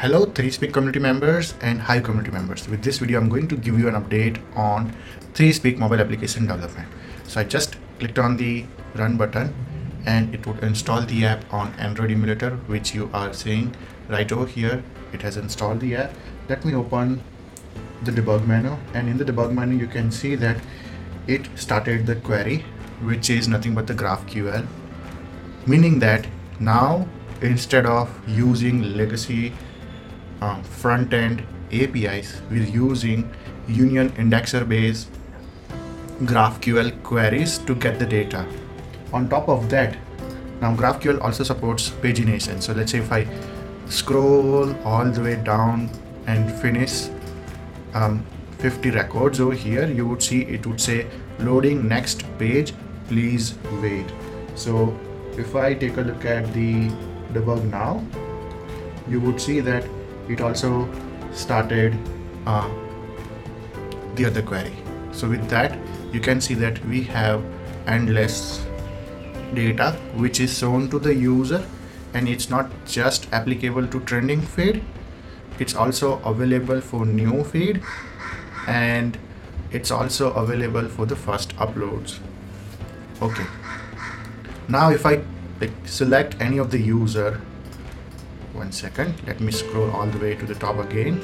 Hello 3Speak community members and Hive community members. With this video, I'm going to give you an update on 3Speak mobile application development. So I just clicked on the run button and it would install the app on Android emulator, which you are seeing right over here. It has installed the app. Let me open the debug menu and in the debug menu, you can see that it started the query, which is nothing but the GraphQL, meaning that now instead of using legacy um, front end APIs, we're using union indexer based GraphQL queries to get the data. On top of that, now GraphQL also supports pagination. So let's say if I scroll all the way down and finish um, 50 records over here, you would see it would say loading next page, please wait. So if I take a look at the debug now, you would see that it also started uh, the other query. So with that, you can see that we have endless data which is shown to the user and it's not just applicable to trending feed. It's also available for new feed and it's also available for the first uploads. Okay. Now if I select any of the user one second. Let me scroll all the way to the top again.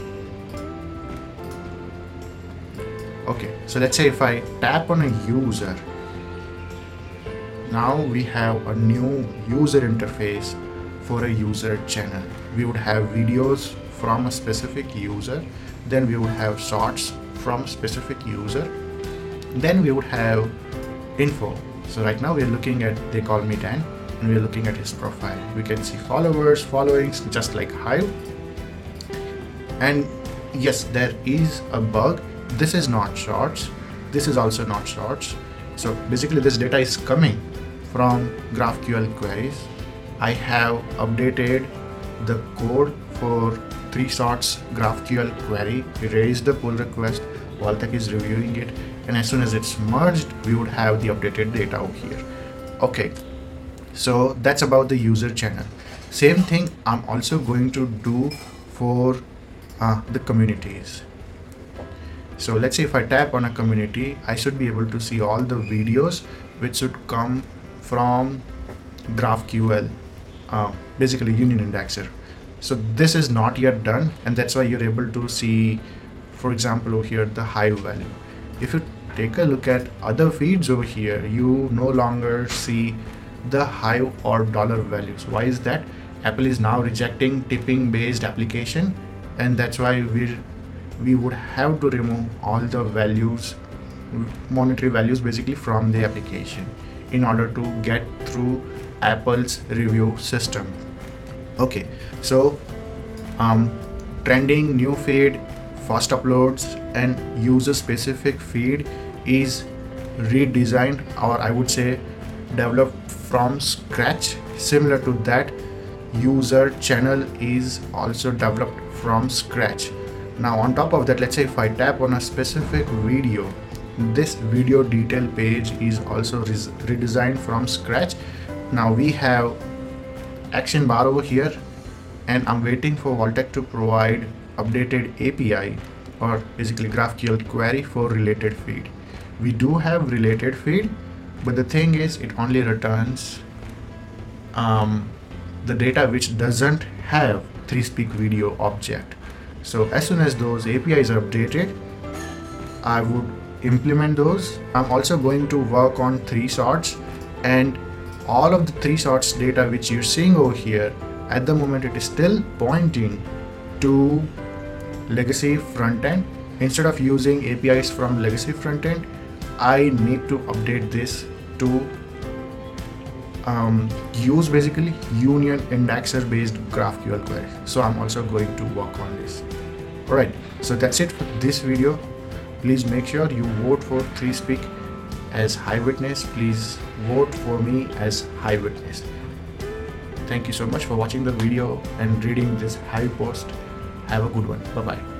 Okay so let's say if I tap on a user now we have a new user interface for a user channel. We would have videos from a specific user then we would have shorts from specific user then we would have info. So right now we're looking at they call me Dan and we're looking at his profile. We can see followers, followings, just like Hive. And yes, there is a bug. This is not shorts. This is also not shorts. So basically this data is coming from GraphQL queries. I have updated the code for 3Shorts GraphQL query. Raised the pull request. Vaultec is reviewing it. And as soon as it's merged, we would have the updated data over here. Okay, so that's about the user channel. Same thing i'm also going to do for uh, the communities. So let's say if i tap on a community i should be able to see all the videos which should come from graphql uh, basically union indexer. So this is not yet done and that's why you're able to see for example over here the Hive value. If you take a look at other feeds over here you no longer see the Hive or dollar values. Why is that? Apple is now rejecting tipping based application and that's why we we would have to remove all the values monetary values basically from the application in order to get through apple's review system. Okay so um, trending new feed fast uploads and user specific feed is redesigned or i would say developed from scratch. Similar to that user channel is also developed from scratch. Now on top of that let's say if i tap on a specific video this video detail page is also redesigned from scratch. Now we have action bar over here and i'm waiting for Vaultec to provide updated api or basically graphql query for related feed. We do have related feed but the thing is it only returns um, the data which doesn't have 3speak video object. So as soon as those apis are updated i would implement those. I'm also going to work on 3Shorts and all of the 3Shorts data which you're seeing over here at the moment it is still pointing to legacy front end instead of using apis from legacy front end i need to update this to um, use basically union indexer based GraphQL query. So I'm also going to work on this. Alright, so that's it for this video. Please make sure you vote for 3Speak as Hive Witness. Please vote for me as Hive Witness. Thank you so much for watching the video and reading this Hive post. Have a good one. Bye bye.